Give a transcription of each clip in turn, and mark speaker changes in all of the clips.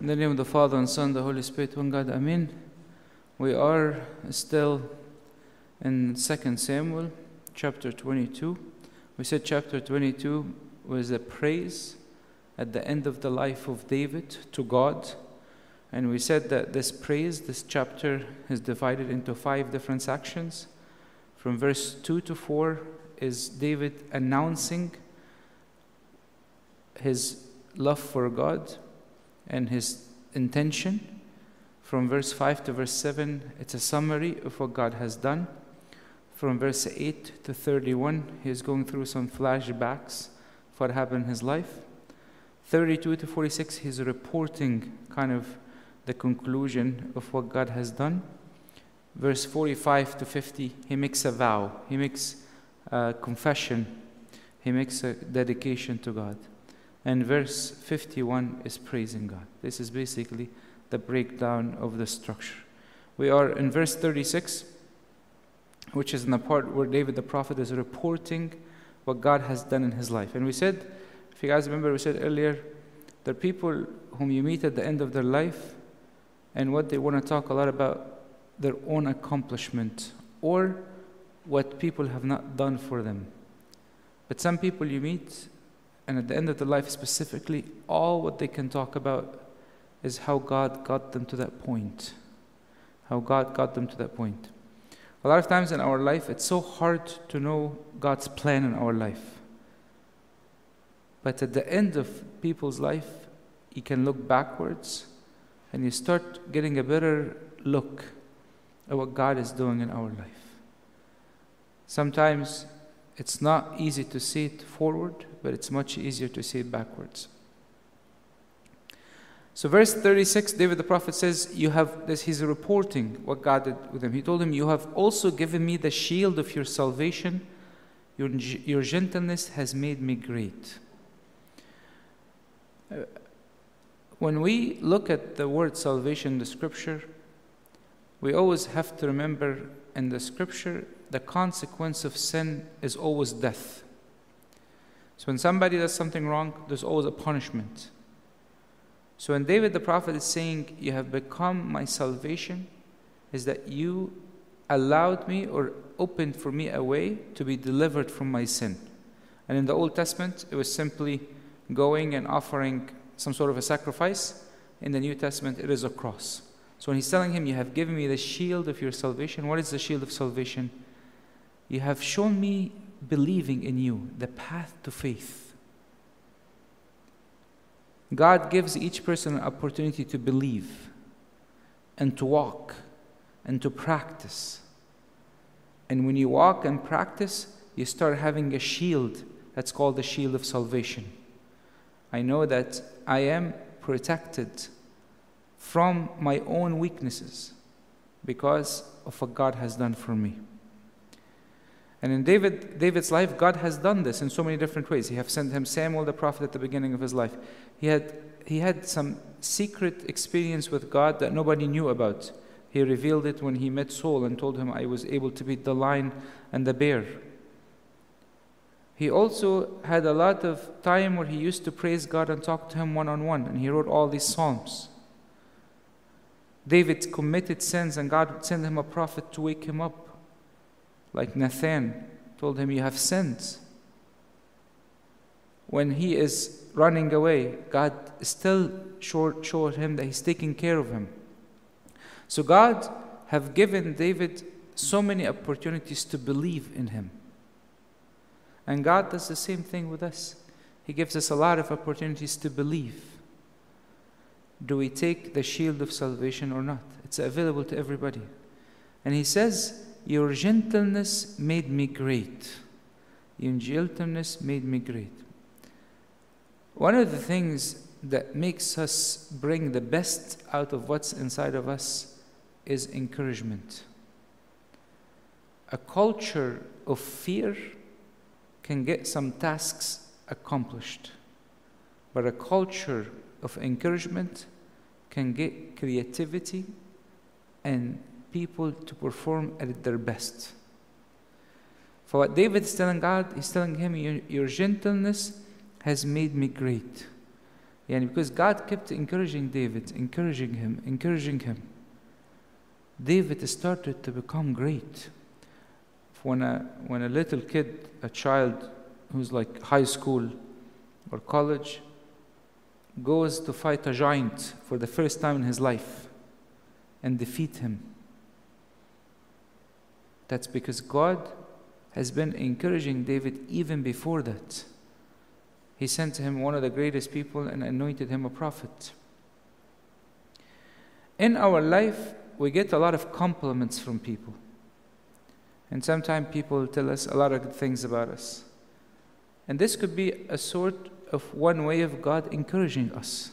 Speaker 1: In the name of the Father and Son, the Holy Spirit, one God, Amen. We are still in 2 Samuel chapter 22. We said chapter 22 was a praise at the end of the life of David to God. And we said that this praise, this chapter, is divided into five different sections. From verse 2 to 4 is David announcing his love for God and his intention. From verse 5 to verse 7, it's a summary of what God has done. From verse 8 to 31, he's going through some flashbacks of what happened in his life. 32 to 46, he's reporting kind of the conclusion of what God has done. Verse 45 to 50, he makes a vow, he makes a confession, he makes a dedication to God. And verse 51 is praising God. This is basically the breakdown of the structure. We are in verse 36, which is in the part where David the prophet is reporting what God has done in his life. And we said, if you guys remember, we said earlier, are people whom you meet at the end of their life, and what they want to talk a lot about their own accomplishment or what people have not done for them. But some people you meet, and at the end of their life specifically, all what they can talk about is how God got them to that point. How God got them to that point. A lot of times in our life, it's so hard to know God's plan in our life. But at the end of people's life, you can look backwards and you start getting a better look at what God is doing in our life. Sometimes it's not easy to see it forward, but it's much easier to see it backwards. So, verse 36, David the prophet says, You have this, he's reporting what God did with him. He told him, You have also given me the shield of your salvation. Your, your gentleness has made me great. Uh, when we look at the word salvation in the scripture, we always have to remember in the scripture the consequence of sin is always death. So when somebody does something wrong, there's always a punishment. So when David the prophet is saying, You have become my salvation, is that you allowed me or opened for me a way to be delivered from my sin. And in the Old Testament, it was simply going and offering some sort of a sacrifice. In the New Testament, it is a cross. So when he's telling him, You have given me the shield of your salvation, what is the shield of salvation? You have shown me believing in you, the path to faith. God gives each person an opportunity to believe and to walk and to practice. And when you walk and practice, you start having a shield that's called the shield of salvation. I know that I am protected from my own weaknesses because of what God has done for me. And in David, David's life, God has done this in so many different ways. He has sent him Samuel the prophet at the beginning of his life. He had, he had some secret experience with God that nobody knew about. He revealed it when he met Saul and told him, I was able to beat the lion and the bear. He also had a lot of time where he used to praise God and talk to him one on one, and he wrote all these Psalms. David committed sins, and God would send him a prophet to wake him up like Nathan told him, You have sinned. When he is running away, God still showed, showed him that He's taking care of him. So God have given David so many opportunities to believe in Him. And God does the same thing with us. He gives us a lot of opportunities to believe. Do we take the shield of salvation or not? It's available to everybody. And He says, your gentleness made me great. Your gentleness made me great. One of the things that makes us bring the best out of what's inside of us is encouragement. A culture of fear can get some tasks accomplished, but a culture of encouragement can get creativity and people to perform at their best. For what David is telling God, he's telling him, Your, your gentleness has made me great. And because God kept encouraging David, encouraging him, encouraging him. David started to become great. When a, when a little kid, a child who's like high school or college, goes to fight a giant for the first time in his life and defeat him, that's because God has been encouraging David even before that. He sent to him one of the greatest people and anointed him a prophet. In our life, we get a lot of compliments from people. And sometimes people tell us a lot of good things about us. And this could be a sort of one way of God encouraging us.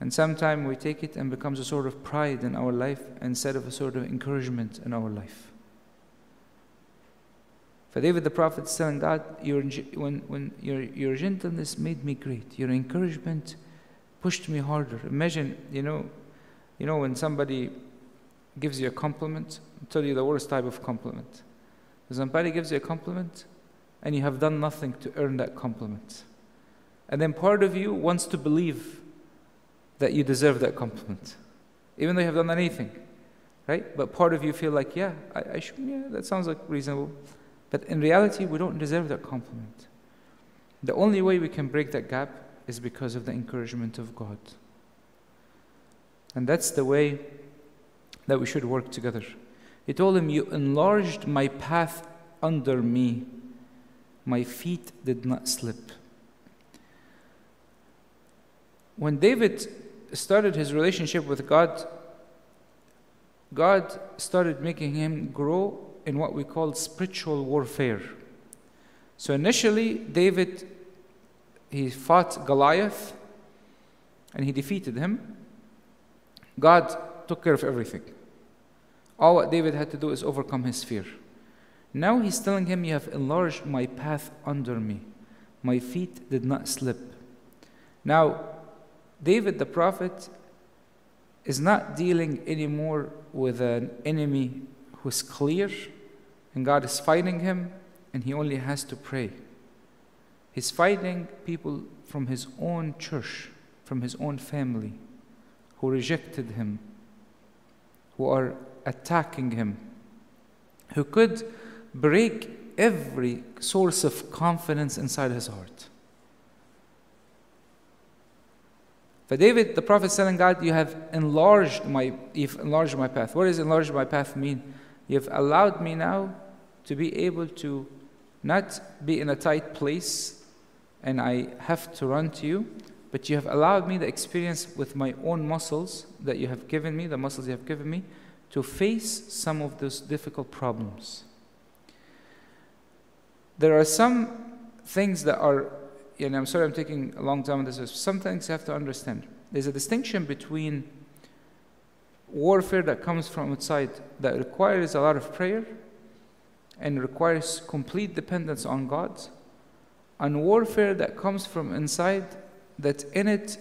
Speaker 1: And sometimes we take it and becomes a sort of pride in our life instead of a sort of encouragement in our life. For David the prophet is telling God, your, when, when your, your gentleness made me great, your encouragement pushed me harder. Imagine, you know, you know when somebody gives you a compliment, I'll tell you the worst type of compliment. Somebody gives you a compliment and you have done nothing to earn that compliment. And then part of you wants to believe that you deserve that compliment, even though you have done anything, right? But part of you feel like, yeah, I, I should, yeah, that sounds like reasonable. But in reality, we don't deserve that compliment. The only way we can break that gap is because of the encouragement of God. And that's the way that we should work together. He told him, You enlarged my path under me, my feet did not slip. When David started his relationship with God, God started making him grow in what we call spiritual warfare. So initially, David he fought Goliath and he defeated him. God took care of everything. All what David had to do is overcome his fear. Now he's telling him, You have enlarged my path under me. My feet did not slip. Now, David the prophet is not dealing anymore with an enemy who's clear and God is fighting him and he only has to pray. He's fighting people from his own church, from his own family, who rejected him, who are attacking him, who could break every source of confidence inside his heart. For David, the prophet is telling God, You have enlarged my, you've enlarged my path. What does enlarged my path mean? You've allowed me now to be able to not be in a tight place and I have to run to you, but you have allowed me the experience with my own muscles that you have given me, the muscles you have given me, to face some of those difficult problems. There are some things that are and I'm sorry I'm taking a long time on this, some things you have to understand. There's a distinction between warfare that comes from outside that requires a lot of prayer and requires complete dependence on God, and warfare that comes from inside that in it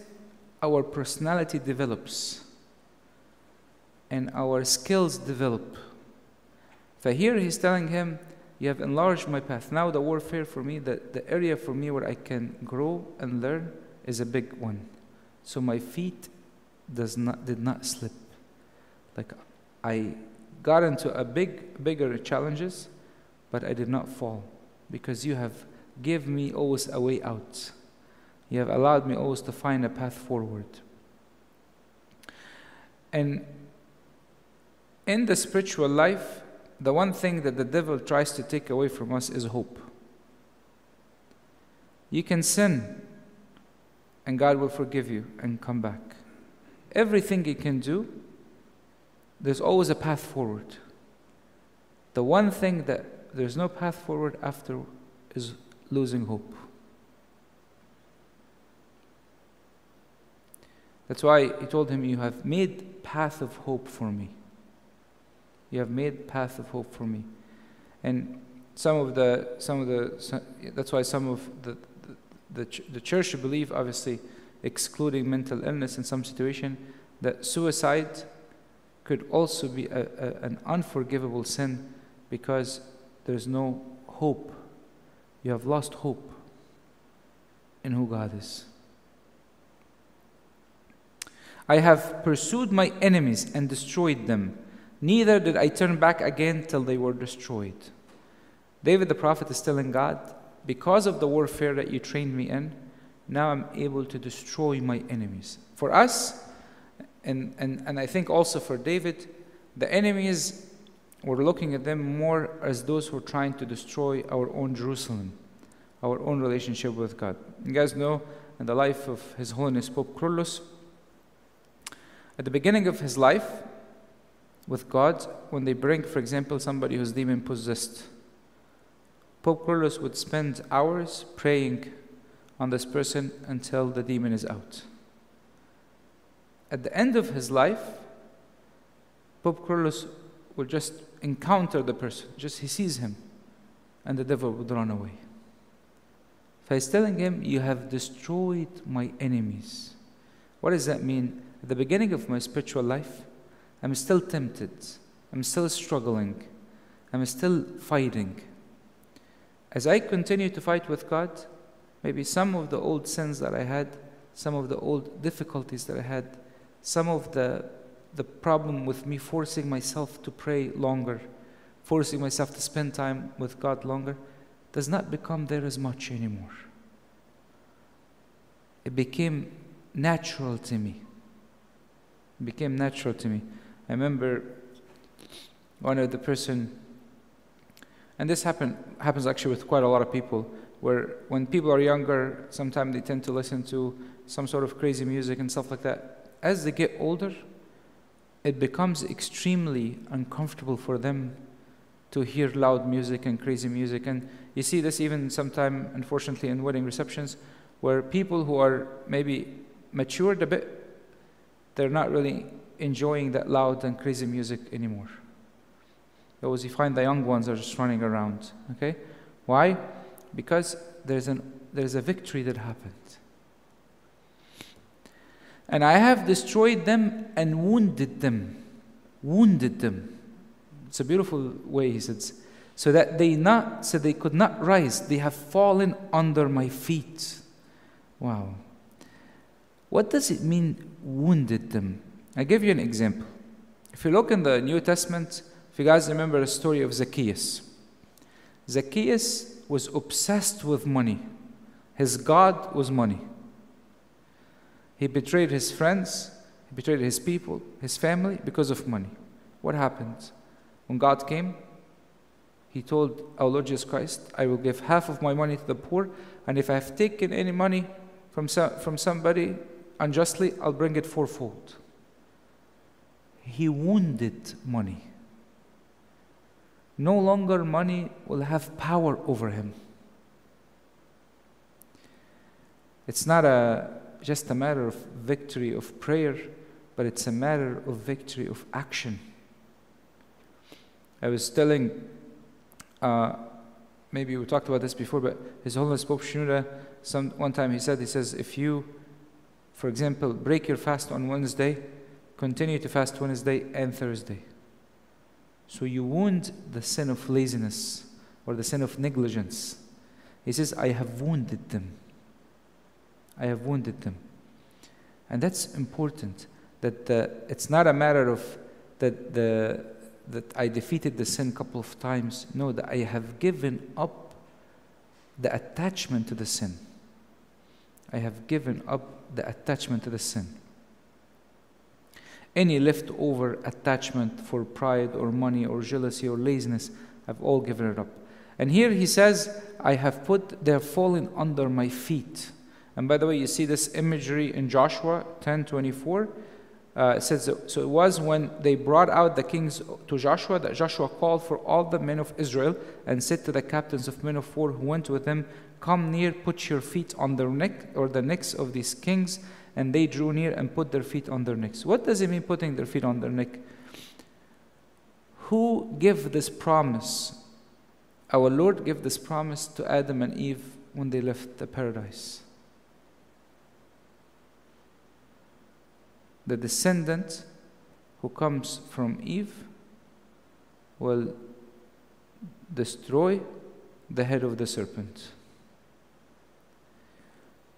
Speaker 1: our personality develops and our skills develop. For here he's telling him, you have enlarged my path. Now, the warfare for me, the, the area for me where I can grow and learn is a big one. So my feet does not, did not slip. Like I got into a big, bigger challenges, but I did not fall because you have given me always a way out. You have allowed me always to find a path forward. And in the spiritual life, the one thing that the devil tries to take away from us is hope. You can sin, and God will forgive you and come back. Everything you can do, there's always a path forward. The one thing that there's no path forward after is losing hope. That's why he told him, You have made path of hope for me. You have made path of hope for me. And some of the, some of the, that's why some of the, the, the, the church believe, obviously, excluding mental illness in some situation, that suicide could also be a, a, an unforgivable sin because there's no hope. You have lost hope in who God is. I have pursued my enemies and destroyed them. Neither did I turn back again till they were destroyed. David the prophet is telling God, Because of the warfare that you trained me in, now I'm able to destroy my enemies. For us, and, and, and I think also for David, the enemies, we're looking at them more as those who are trying to destroy our own Jerusalem, our own relationship with God. You guys know in the life of His Holiness Pope Kyrillos, at the beginning of his life with God, when they bring, for example, somebody who's demon possessed, Pope Kyrillos would spend hours praying on this person until the demon is out. At the end of his life, Pope Kyrillos will just encounter the person, just he sees him, and the devil would run away. So he's telling him, You have destroyed my enemies. What does that mean? At the beginning of my spiritual life, I'm still tempted. I'm still struggling. I'm still fighting. As I continue to fight with God, maybe some of the old sins that I had, some of the old difficulties that I had, some of the, the problem with me forcing myself to pray longer, forcing myself to spend time with God longer, does not become there as much anymore. It became natural to me It became natural to me. I remember one of the person, and this happen, happens actually with quite a lot of people, where when people are younger, sometimes they tend to listen to some sort of crazy music and stuff like that. As they get older, it becomes extremely uncomfortable for them to hear loud music and crazy music. And you see this even sometime, unfortunately, in wedding receptions, where people who are maybe matured a bit they're not really enjoying that loud and crazy music anymore. Those you find the young ones are just running around. Okay? Why? Because there's, an, there's a victory that happened. And I have destroyed them and wounded them. Wounded them. It's a beautiful way, he says. So that they not so they could not rise. They have fallen under my feet. Wow. What does it mean, wounded them? I give you an example. If you look in the New Testament, if you guys remember the story of Zacchaeus, Zacchaeus was obsessed with money. His God was money. He betrayed his friends, he betrayed his people, his family because of money. What happened? When God came, he told our Lord Jesus Christ, I will give half of my money to the poor, and if I have taken any money from, some, from somebody, unjustly, I'll bring it fourfold. He wounded money. No longer money will have power over him. It's not a, just a matter of victory of prayer, but it's a matter of victory of action. I was telling, uh, maybe we talked about this before, but His Holiness Pope Shenouda, some, one time he said, he says, if you for example, break your fast on Wednesday, continue to fast Wednesday and Thursday. So you wound the sin of laziness or the sin of negligence. He says, I have wounded them. I have wounded them. And that's important that uh, it's not a matter of that, the, that I defeated the sin a couple of times. No, that I have given up the attachment to the sin. I have given up the attachment to the sin. Any leftover attachment for pride or money or jealousy or laziness, I've all given it up. And here he says, I have put their fallen under my feet. And by the way, you see this imagery in Joshua 10 24. Uh, it says, So it was when they brought out the kings to Joshua that Joshua called for all the men of Israel and said to the captains of men of war who went with him, Come near, put your feet on their neck or the necks of these kings. And they drew near and put their feet on their necks. What does it mean putting their feet on their neck? Who gave this promise? Our Lord gave this promise to Adam and Eve when they left the paradise. The descendant who comes from Eve will destroy the head of the serpent.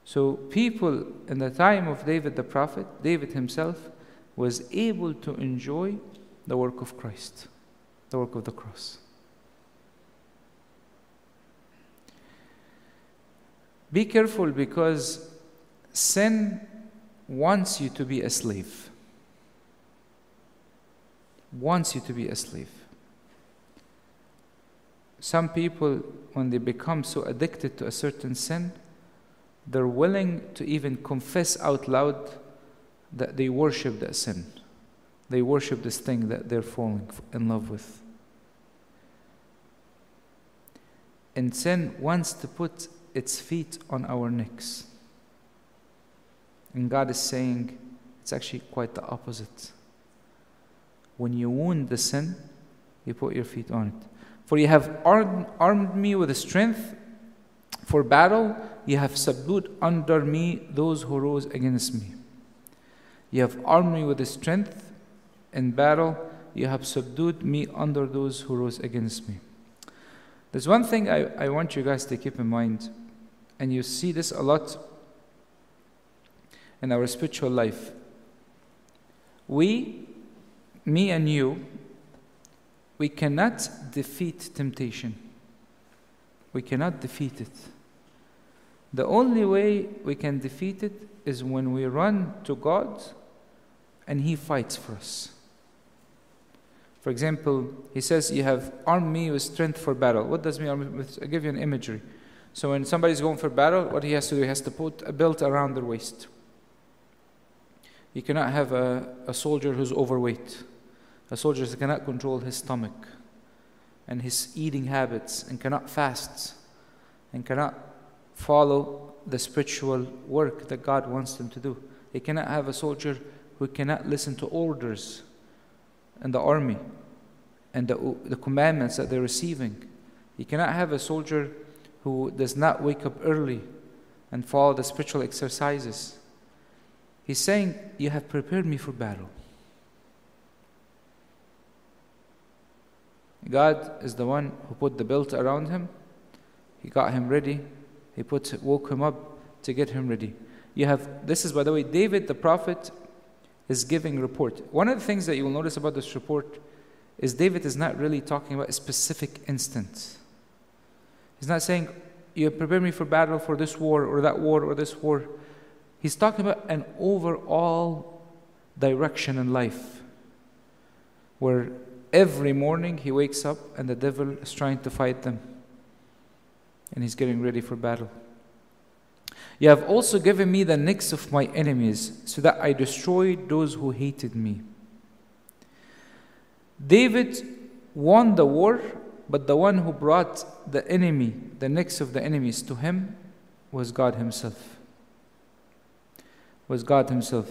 Speaker 1: So, people in the time of David the prophet, David himself, was able to enjoy the work of Christ, the work of the cross. Be careful because sin wants you to be a slave. Wants you to be a slave. Some people, when they become so addicted to a certain sin, they're willing to even confess out loud that they worship that sin. They worship this thing that they're falling in love with. And sin wants to put its feet on our necks. And God is saying it's actually quite the opposite. When you wound the sin, you put your feet on it. For you have armed, armed me with the strength for battle, you have subdued under me those who rose against me. You have armed me with strength in battle, you have subdued me under those who rose against me. There's one thing I, I want you guys to keep in mind, and you see this a lot in our spiritual life. We, me and you, we cannot defeat temptation. We cannot defeat it. The only way we can defeat it is when we run to God and He fights for us. For example, He says, You have armed me with strength for battle. What does mean? I'll give you an imagery. So when somebody's going for battle, what he has to do, he has to put a belt around their waist. You cannot have a, a soldier who's overweight. A soldier cannot control his stomach and his eating habits and cannot fast and cannot follow the spiritual work that God wants them to do. He cannot have a soldier who cannot listen to orders in the army and the, the commandments that they're receiving. He cannot have a soldier who does not wake up early and follow the spiritual exercises. He's saying, You have prepared me for battle. God is the one who put the belt around him. He got him ready. He put, woke him up to get him ready. You have this is by the way, David the prophet is giving report. One of the things that you will notice about this report is David is not really talking about a specific instance. He's not saying, You prepare me for battle for this war or that war or this war. He's talking about an overall direction in life where every morning he wakes up and the devil is trying to fight them and he's getting ready for battle. You have also given me the necks of my enemies, so that I destroyed those who hated me. David won the war, but the one who brought the enemy, the necks of the enemies to him, was God Himself. Was God Himself.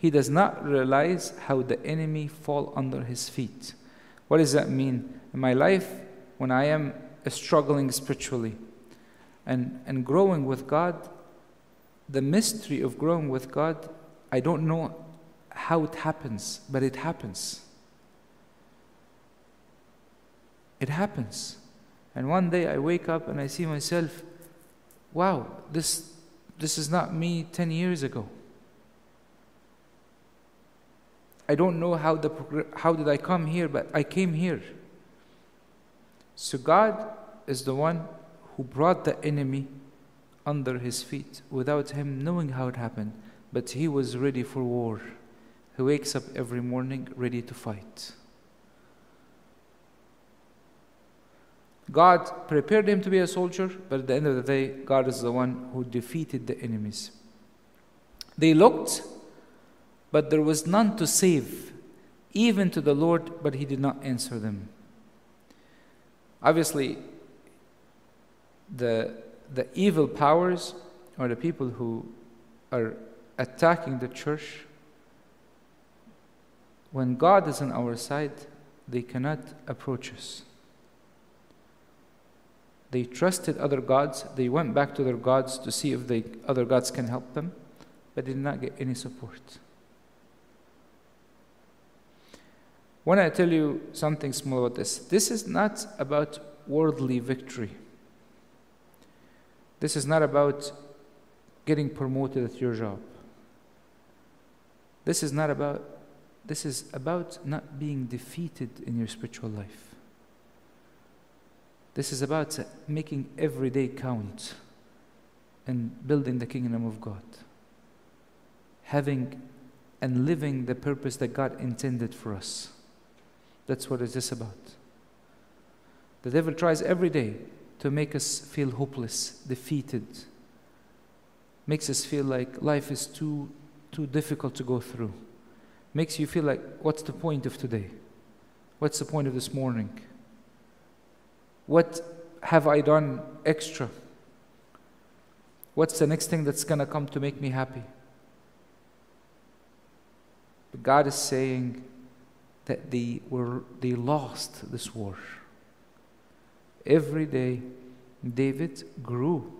Speaker 1: He does not realize how the enemy fall under his feet. What does that mean? In my life, when I am struggling spiritually and, and growing with God, the mystery of growing with God, I don't know how it happens, but it happens. It happens. And one day I wake up and I see myself, wow, this, this is not me 10 years ago. I don't know how, the, how did I come here, but I came here. So God is the one who brought the enemy under his feet without him knowing how it happened. But he was ready for war. He wakes up every morning ready to fight. God prepared him to be a soldier, but at the end of the day, God is the one who defeated the enemies. They looked, but there was none to save, even to the Lord, but he did not answer them. Obviously, the, the evil powers or the people who are attacking the church, when God is on our side, they cannot approach us. They trusted other gods. They went back to their gods to see if the other gods can help them, but did not get any support. When I tell you something small about this, this is not about worldly victory. This is not about getting promoted at your job. This is not about this is about not being defeated in your spiritual life. This is about making every day count and building the kingdom of God. Having and living the purpose that God intended for us. That's what it is about. The devil tries every day to make us feel hopeless, defeated, makes us feel like life is too, too difficult to go through, makes you feel like, what's the point of today? What's the point of this morning? What have I done extra? What's the next thing that's going to come to make me happy? But God is saying that they, were, they lost this war. Every day, David grew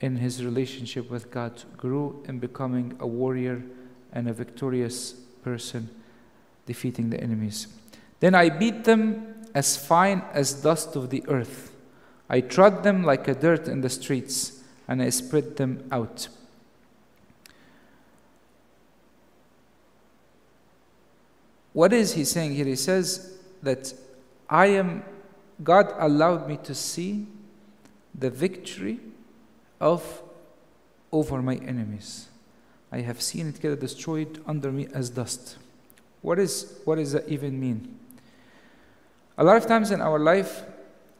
Speaker 1: in his relationship with God, grew in becoming a warrior and a victorious person, defeating the enemies. Then I beat them as fine as dust of the earth. I trod them like a dirt in the streets, and I spread them out. What is he saying here? He says that I am, God allowed me to see the victory of over my enemies. I have seen it get destroyed under me as dust. What, is, what does that even mean? A lot of times in our life,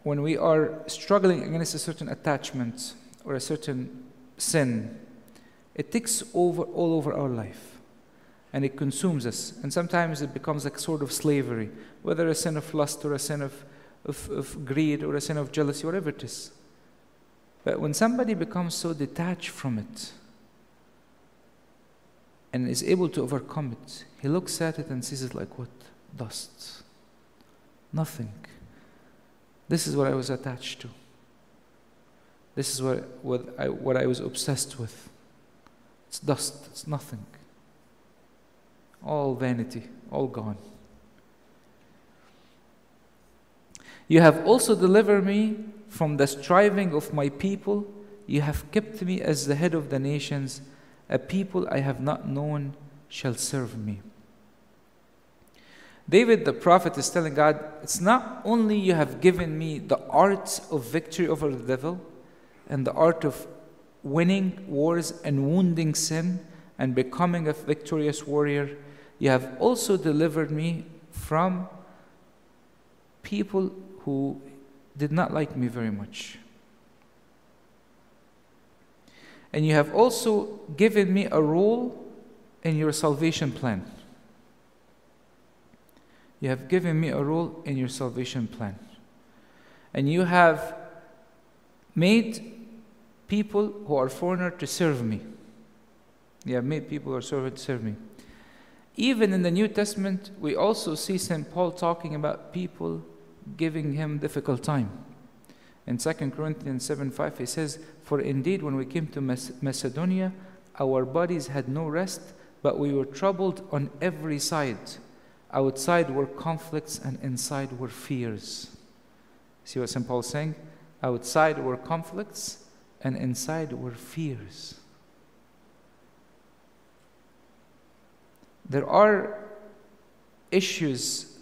Speaker 1: when we are struggling against a certain attachment or a certain sin, it takes over all over our life and it consumes us. And sometimes it becomes like sort of slavery, whether a sin of lust or a sin of, of, of greed or a sin of jealousy, whatever it is. But when somebody becomes so detached from it and is able to overcome it, he looks at it and sees it like what? Dust. Nothing. This is what I was attached to. This is what, what, I, what I was obsessed with. It's dust, it's nothing. All vanity, all gone. You have also delivered me from the striving of my people. You have kept me as the head of the nations. A people I have not known shall serve me. David the prophet is telling God, it's not only you have given me the art of victory over the devil and the art of winning wars and wounding sin and becoming a victorious warrior, you have also delivered me from people who did not like me very much. And you have also given me a role in your salvation plan. You have given me a role in your salvation plan. And you have made people who are foreigner to serve me. You have made people who are servant to serve me. Even in the New Testament, we also see St. Paul talking about people giving him difficult time. In 2 Corinthians 7 5, he says, For indeed, when we came to Macedonia, our bodies had no rest, but we were troubled on every side. Outside were conflicts, and inside were fears. See what St. Paul is saying? Outside were conflicts, and inside were fears. There are issues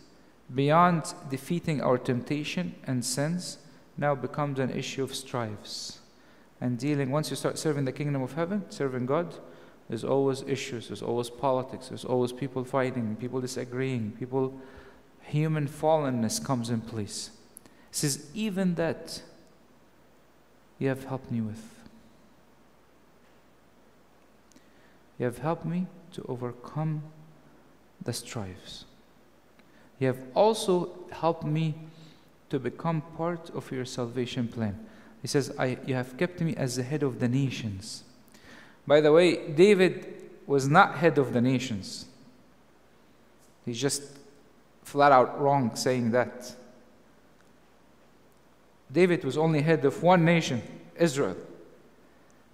Speaker 1: beyond defeating our temptation and sins, now becomes an issue of strifes And dealing, once you start serving the kingdom of heaven, serving God, there's always issues, there's always politics, there's always people fighting, people disagreeing, people, human fallenness comes in place. It says, even that you have helped me with. You have helped me to overcome the strives. You have also helped me to become part of your salvation plan. He says, I, You have kept me as the head of the nations. By the way, David was not head of the nations. He's just flat out wrong saying that. David was only head of one nation, Israel.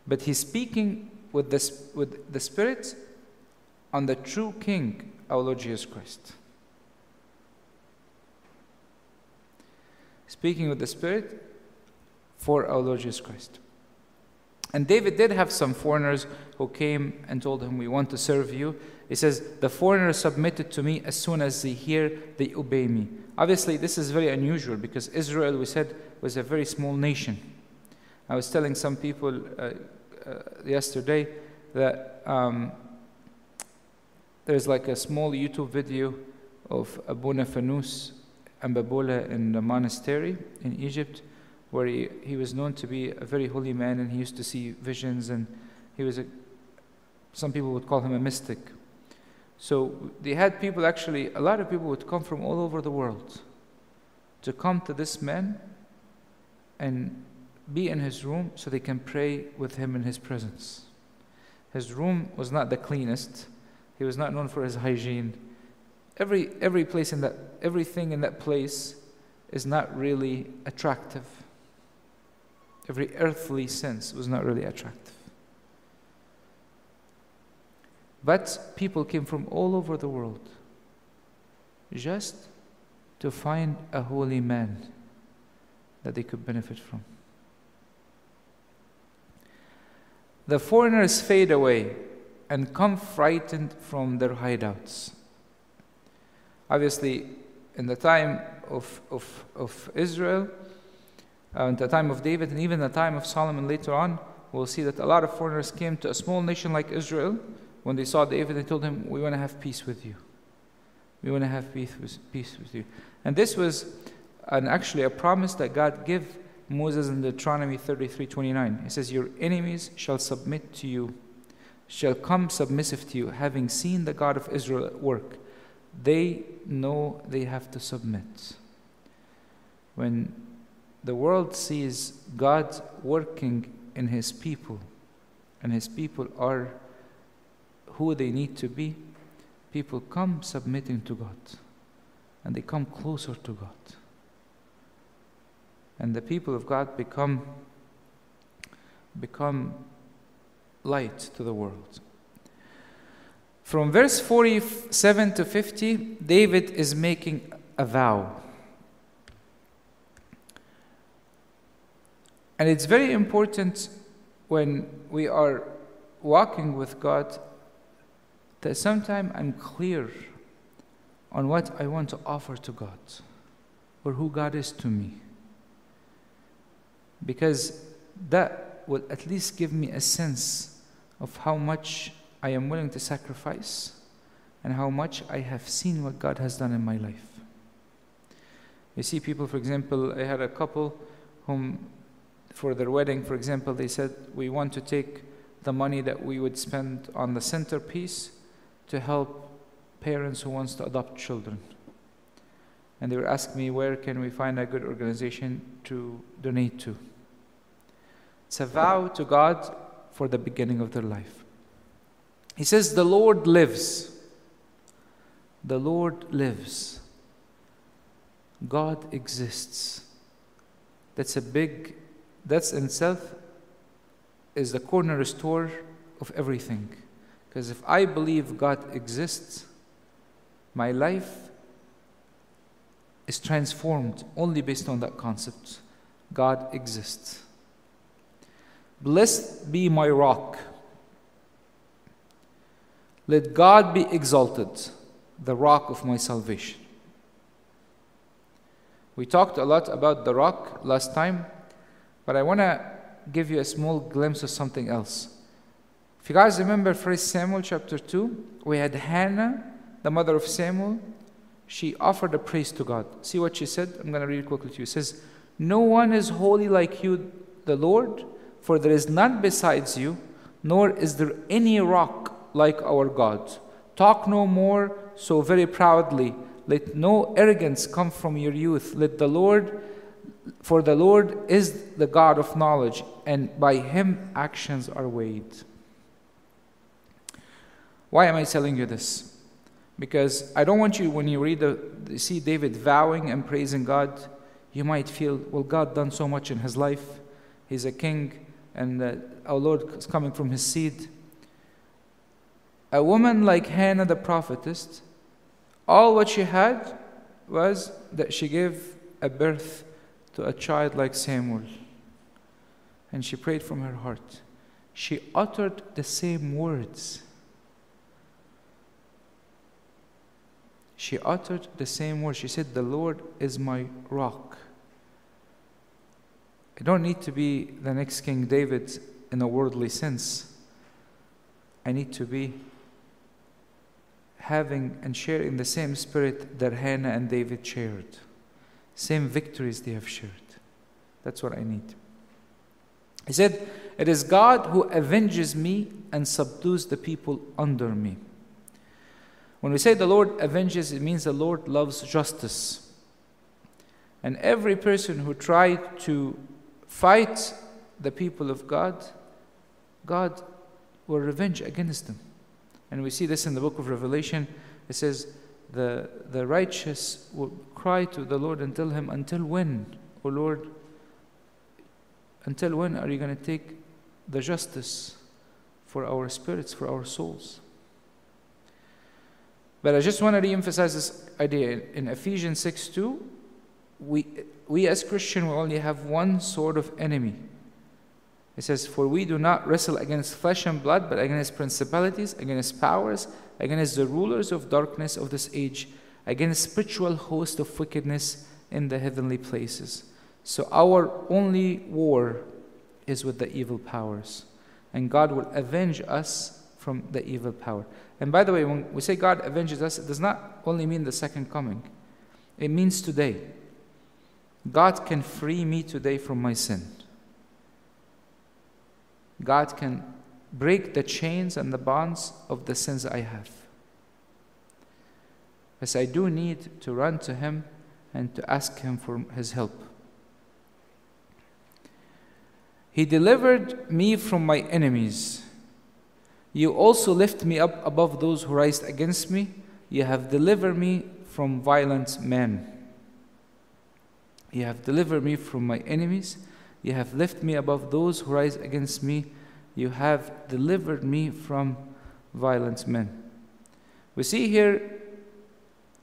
Speaker 1: But he's speaking with the, with the Spirit on the true King, our Lord Jesus Christ. Speaking with the Spirit for our Lord Jesus Christ. And David did have some foreigners who came and told him, We want to serve you. He says, The foreigners submitted to me as soon as they hear, they obey me. Obviously, this is very unusual because Israel, we said, was a very small nation. I was telling some people uh, uh, yesterday that um, there's like a small YouTube video of Abuna Fanus Anba Bola in the monastery in Egypt, where he, he was known to be a very holy man and he used to see visions and he was a, some people would call him a mystic. So they had people actually, a lot of people would come from all over the world to come to this man and be in his room so they can pray with him in his presence. His room was not the cleanest. He was not known for his hygiene. Every, every place in that, everything in that place is not really attractive. Every earthly sense was not really attractive. But people came from all over the world just to find a holy man that they could benefit from. The foreigners fade away and come frightened from their hideouts. Obviously, in the time of, of, of Israel, uh, in the time of David, and even the time of Solomon later on, we'll see that a lot of foreigners came to a small nation like Israel. When they saw David, they told him, We want to have peace with you. We want to have peace with, peace with you. And this was an, actually a promise that God gave Moses in Deuteronomy 33 29. He says, Your enemies shall submit to you, shall come submissive to you, having seen the God of Israel at work. They know they have to submit. When the world sees God working in his people, and his people are who they need to be, people come submitting to God, and they come closer to God and the people of God become, become light to the world. From verse 47 to 50, David is making a vow. And it's very important when we are walking with God that sometimes I'm clear on what I want to offer to God or who God is to me because that will at least give me a sense of how much I am willing to sacrifice and how much I have seen what God has done in my life. You see, people, for example, I had a couple whom, for their wedding, for example, they said, We want to take the money that we would spend on the centerpiece to help parents who wants to adopt children. And they were asking me, Where can we find a good organization to donate to? It's a vow to God for the beginning of their life. He says, The Lord lives. The Lord lives. God exists. That's a big, that's in itself is the corner store of everything. Because if I believe God exists, my life is transformed only based on that concept. God exists. Blessed be my rock. Let God be exalted, the rock of my salvation. We talked a lot about the rock last time, but I want to give you a small glimpse of something else. If you guys remember 1 Samuel chapter 2, we had Hannah, the mother of Samuel. She offered a praise to God. See what she said? I'm going to read it quickly to you. It says, No one is holy like you, the Lord for there is none besides you, nor is there any rock like our God. Talk no more so very proudly. Let no arrogance come from your youth. Let the Lord, for the Lord is the God of knowledge, and by him actions are weighed. Why am I telling you this? Because I don't want you, when you read the, see David vowing and praising God, you might feel, well, God done so much in his life. He's a king and that our Lord is coming from his seed. A woman like Hannah the prophetess, all what she had was that she gave a birth to a child like Samuel. And she prayed from her heart. she uttered the same words. She uttered the same words. She said, The Lord is my rock. I don't need to be the next King David in a worldly sense. I need to be having and sharing the same spirit that Hannah and David shared. Same victories they have shared. That's what I need. He said, It is God who avenges me and subdues the people under me. When we say the Lord avenges, it means the Lord loves justice. And every person who tried to fight the people of God, God will revenge against them. And we see this in the book of Revelation. It says, The, the righteous will cry to the Lord and tell him, Until when, O Lord? Until when are you going to take the justice for our spirits, for our souls? But I just want to re emphasize this idea. In Ephesians 6 2, we, we as Christians will only have one sort of enemy. It says, For we do not wrestle against flesh and blood, but against principalities, against powers, against the rulers of darkness of this age, against spiritual host of wickedness in the heavenly places. So our only war is with the evil powers. And God will avenge us from the evil power. And by the way, when we say God avenges us, it does not only mean the second coming, it means today. God can free me today from my sin. God can break the chains and the bonds of the sins I have. Yes, I do need to run to Him and to ask Him for His help. He delivered me from my enemies. You also lift me up above those who rise against me. You have delivered me from violent men. You have delivered me from my enemies. You have lifted me above those who rise against me. You have delivered me from violent men. We see here,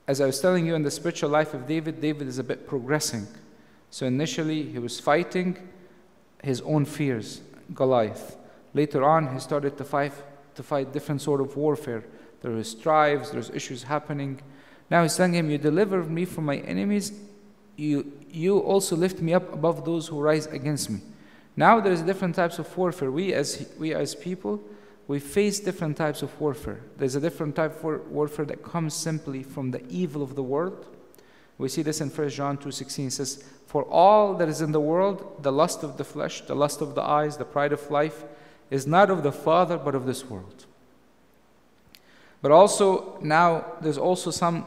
Speaker 1: as I was telling you in the spiritual life of David, David is a bit progressing. So initially, he was fighting his own fears, Goliath. Later on, he started to fight, to fight different sort of warfare. There was strives, there's issues happening. Now he's telling him, You deliver me from my enemies, you, you also lift me up above those who rise against me. Now there's different types of warfare. We as, we as people, we face different types of warfare. There's a different type of warfare that comes simply from the evil of the world. We see this in 1 John 2.16. It says, for all that is in the world, the lust of the flesh, the lust of the eyes, the pride of life, is not of the Father, but of this world. But also, now, there's also some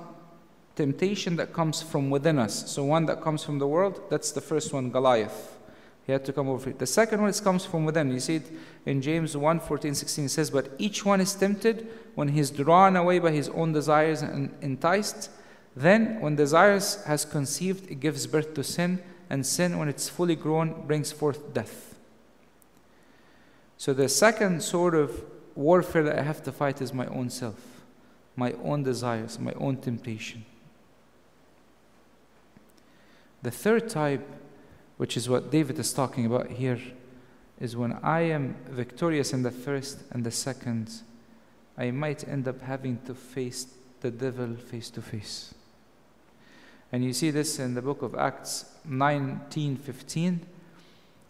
Speaker 1: temptation that comes from within us. So, one that comes from the world, that's the first one, Goliath. He had to come over. The second one is comes from within. You see it in James 1 14, 16. It says, But each one is tempted when he is drawn away by his own desires and enticed. Then, when desires has conceived, it gives birth to sin, and sin, when it's fully grown, brings forth death. So, the second sort of warfare that I have to fight is my own self, my own desires, my own temptation. The third type, which is what David is talking about here, is when I am victorious in the first and the second, I might end up having to face the devil face to face. And you see this in the book of Acts 19:15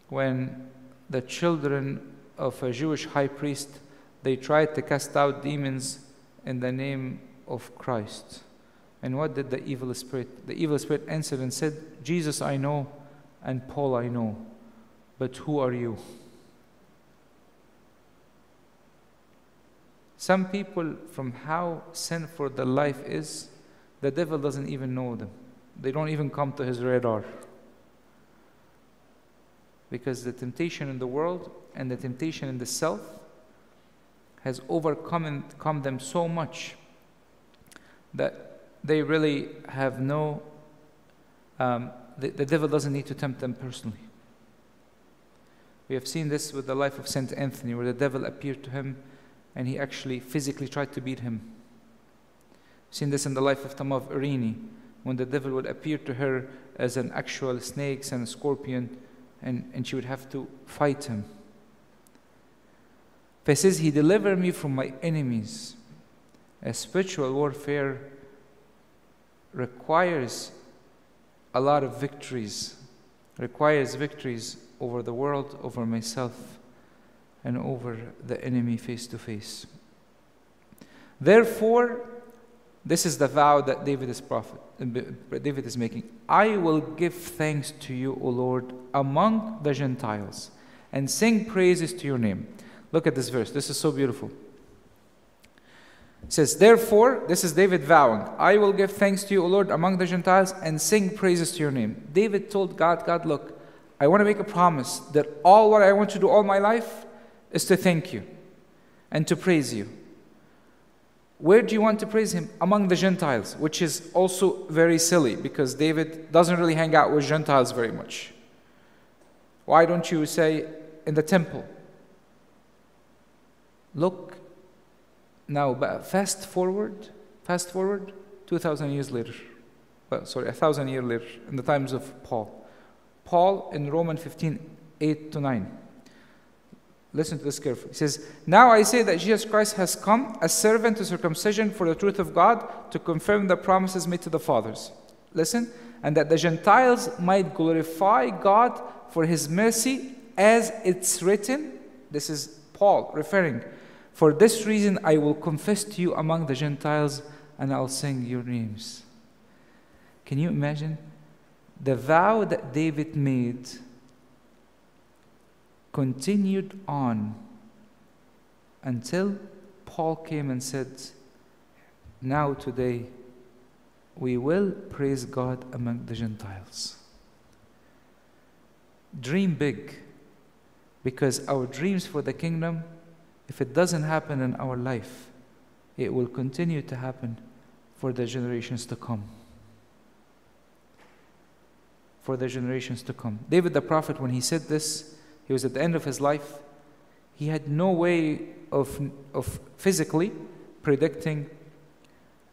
Speaker 1: when the children of a Jewish high priest they tried to cast out demons in the name of Christ. And what did the evil spirit? The evil spirit answered and said, Jesus I know and Paul I know, but who are you? Some people, from how sinful the life is, the devil doesn't even know them. They don't even come to his radar. Because the temptation in the world and the temptation in the self has overcome come them so much that they really have no, um, the, the devil doesn't need to tempt them personally. We have seen this with the life of Saint Anthony, where the devil appeared to him and he actually physically tried to beat him. We've seen this in the life of Tamav Irini, when the devil would appear to her as an actual snake and a scorpion, and, and she would have to fight him. He says, He delivered me from my enemies. A spiritual warfare requires a lot of victories, requires victories over the world, over myself, and over the enemy face to face. Therefore, this is the vow that David is prophet, uh, David is making. I will give thanks to you, O Lord, among the Gentiles, and sing praises to your name. Look at this verse. This is so beautiful. It says, Therefore, this is David vowing, I will give thanks to you, O Lord, among the Gentiles, and sing praises to your name. David told God, God, look, I want to make a promise that all what I want to do all my life is to thank you and to praise you. Where do you want to praise him? Among the Gentiles, which is also very silly because David doesn't really hang out with Gentiles very much. Why don't you say in the temple? Look now, fast forward, fast forward 2,000 years later. Well, sorry, a thousand years later, in the times of Paul. Paul in Romans 15, 8 to 9. Listen to this carefully. He says, Now I say that Jesus Christ has come, a servant to circumcision for the truth of God, to confirm the promises made to the fathers. Listen, and that the Gentiles might glorify God for his mercy, as it's written. This is Paul referring. For this reason I will confess to you among the Gentiles, and I'll sing your names. Can you imagine? The vow that David made continued on until Paul came and said, Now, today, we will praise God among the Gentiles. Dream big, because our dreams for the kingdom, if it doesn't happen in our life, it will continue to happen for the generations to come. For the generations to come. David the prophet, when he said this, he was at the end of his life. He had no way of, of physically predicting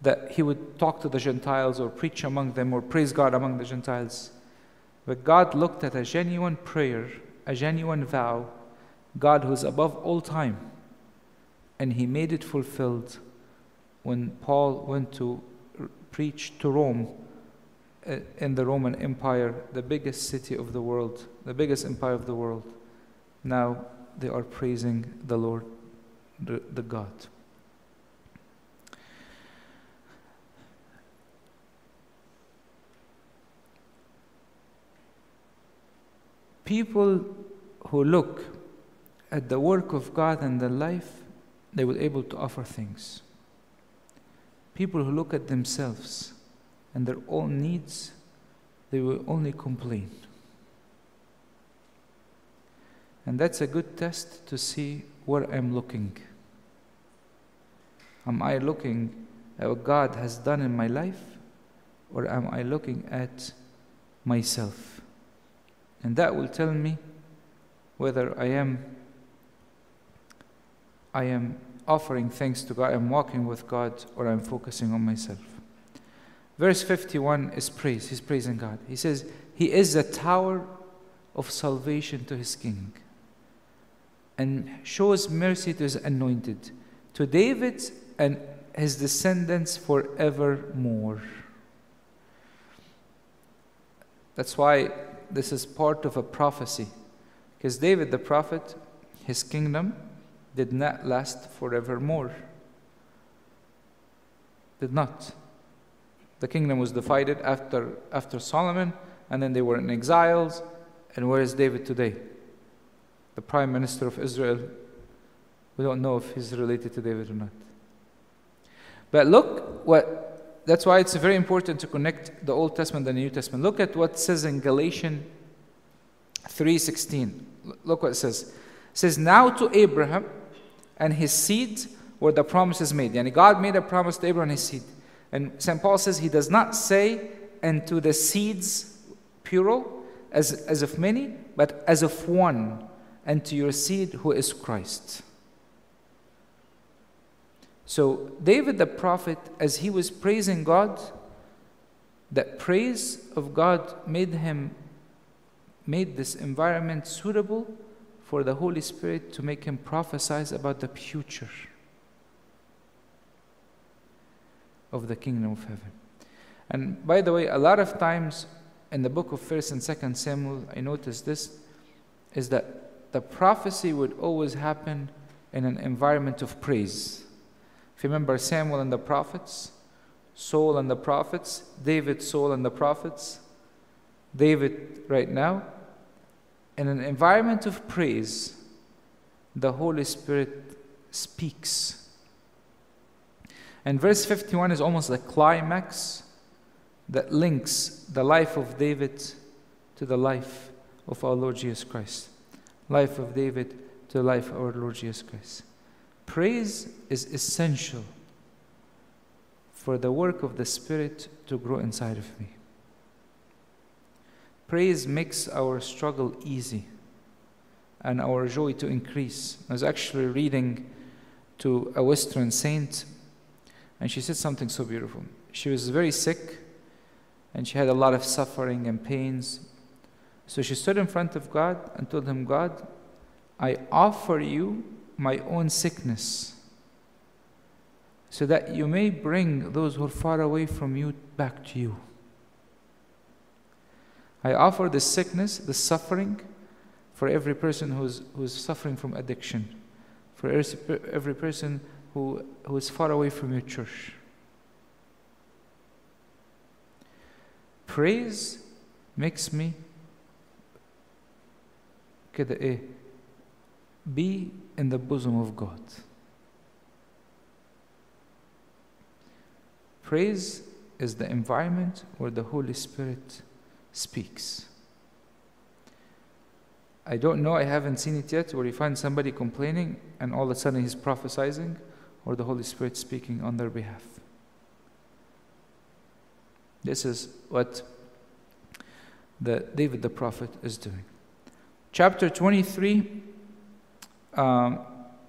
Speaker 1: that he would talk to the Gentiles or preach among them or praise God among the Gentiles. But God looked at a genuine prayer, a genuine vow, God who is above all time, and he made it fulfilled when Paul went to preach to Rome uh, in the Roman Empire, the biggest city of the world, the biggest empire of the world. Now they are praising the Lord, the, the God. People who look at the work of God and the life, they were able to offer things. People who look at themselves and their own needs, they will only complain. And that's a good test to see where I'm looking. Am I looking at what God has done in my life, or am I looking at myself? And that will tell me whether I am I am offering thanks to God, I'm walking with God, or I'm focusing on myself. Verse 51 is praise. He's praising God. He says, He is a tower of salvation to His king and shows mercy to his anointed, to David and his descendants forevermore. That's why this is part of a prophecy. Because David the prophet, his kingdom did not last forevermore. Did not. The kingdom was divided after, after Solomon, and then they were in exiles. And where is David today? the prime minister of Israel. We don't know if he's related to David or not. But look what that's why it's very important to connect the Old Testament and the New Testament. Look at what says in Galatians 3:16. Look what it says. It says, Now to Abraham and his seed were the promises made. And God made a promise to Abraham and his seed. And St. Paul says he does not say, and to the seeds, plural, as, as of many, but as of one and to your seed who is Christ. So, David the prophet, as he was praising God, that praise of God made him, made this environment suitable for the Holy Spirit to make him prophesy about the future of the kingdom of heaven. And by the way, a lot of times in the book of First and Second Samuel, I noticed this is that the prophecy would always happen in an environment of praise. If you remember Samuel and the prophets, Saul and the prophets, David, Saul and the prophets, David right now, in an environment of praise, the Holy Spirit speaks. And verse 51 is almost the climax that links the life of David to the life of our Lord Jesus Christ. Life of David to the life of our Lord Jesus Christ. Praise is essential for the work of the Spirit to grow inside of me. Praise makes our struggle easy and our joy to increase. I was actually reading to a Western saint, and she said something so beautiful. She was very sick, and she had a lot of suffering and pains. So she stood in front of God and told him, God, I offer you my own sickness so that you may bring those who are far away from you back to you. I offer the sickness, the suffering for every person who's, who's suffering from addiction, for every person who, who is far away from your church. Praise makes me كده ايه be in the bosom of God. Praise is the environment where the Holy Spirit speaks. I don't know, I haven't seen it yet, where you find somebody complaining and all of a sudden he's prophesying or the Holy Spirit speaking on their behalf. This is what the David the prophet is doing. Chapter 23, um,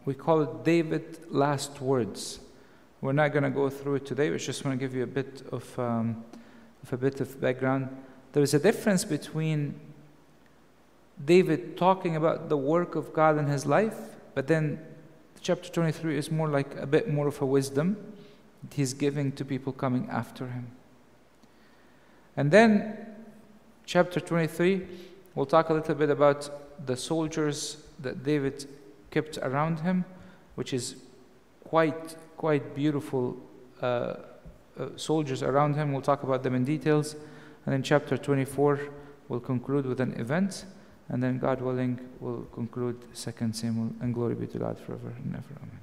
Speaker 1: we call it David Last Words. We're not going to go through it today. We just want to give you a bit of, um, of a bit of background. There is a difference between David talking about the work of God in his life, but then chapter 23 is more like a bit more of a wisdom that he's giving to people coming after him. And then, chapter 23, we'll talk a little bit about the soldiers that David kept around him, which is quite, quite beautiful uh, uh, soldiers around him. We'll talk about them in details. And then, chapter 24, we'll conclude with an event. And then, God willing, we'll conclude 2 Samuel. And glory be to God forever and ever. Amen.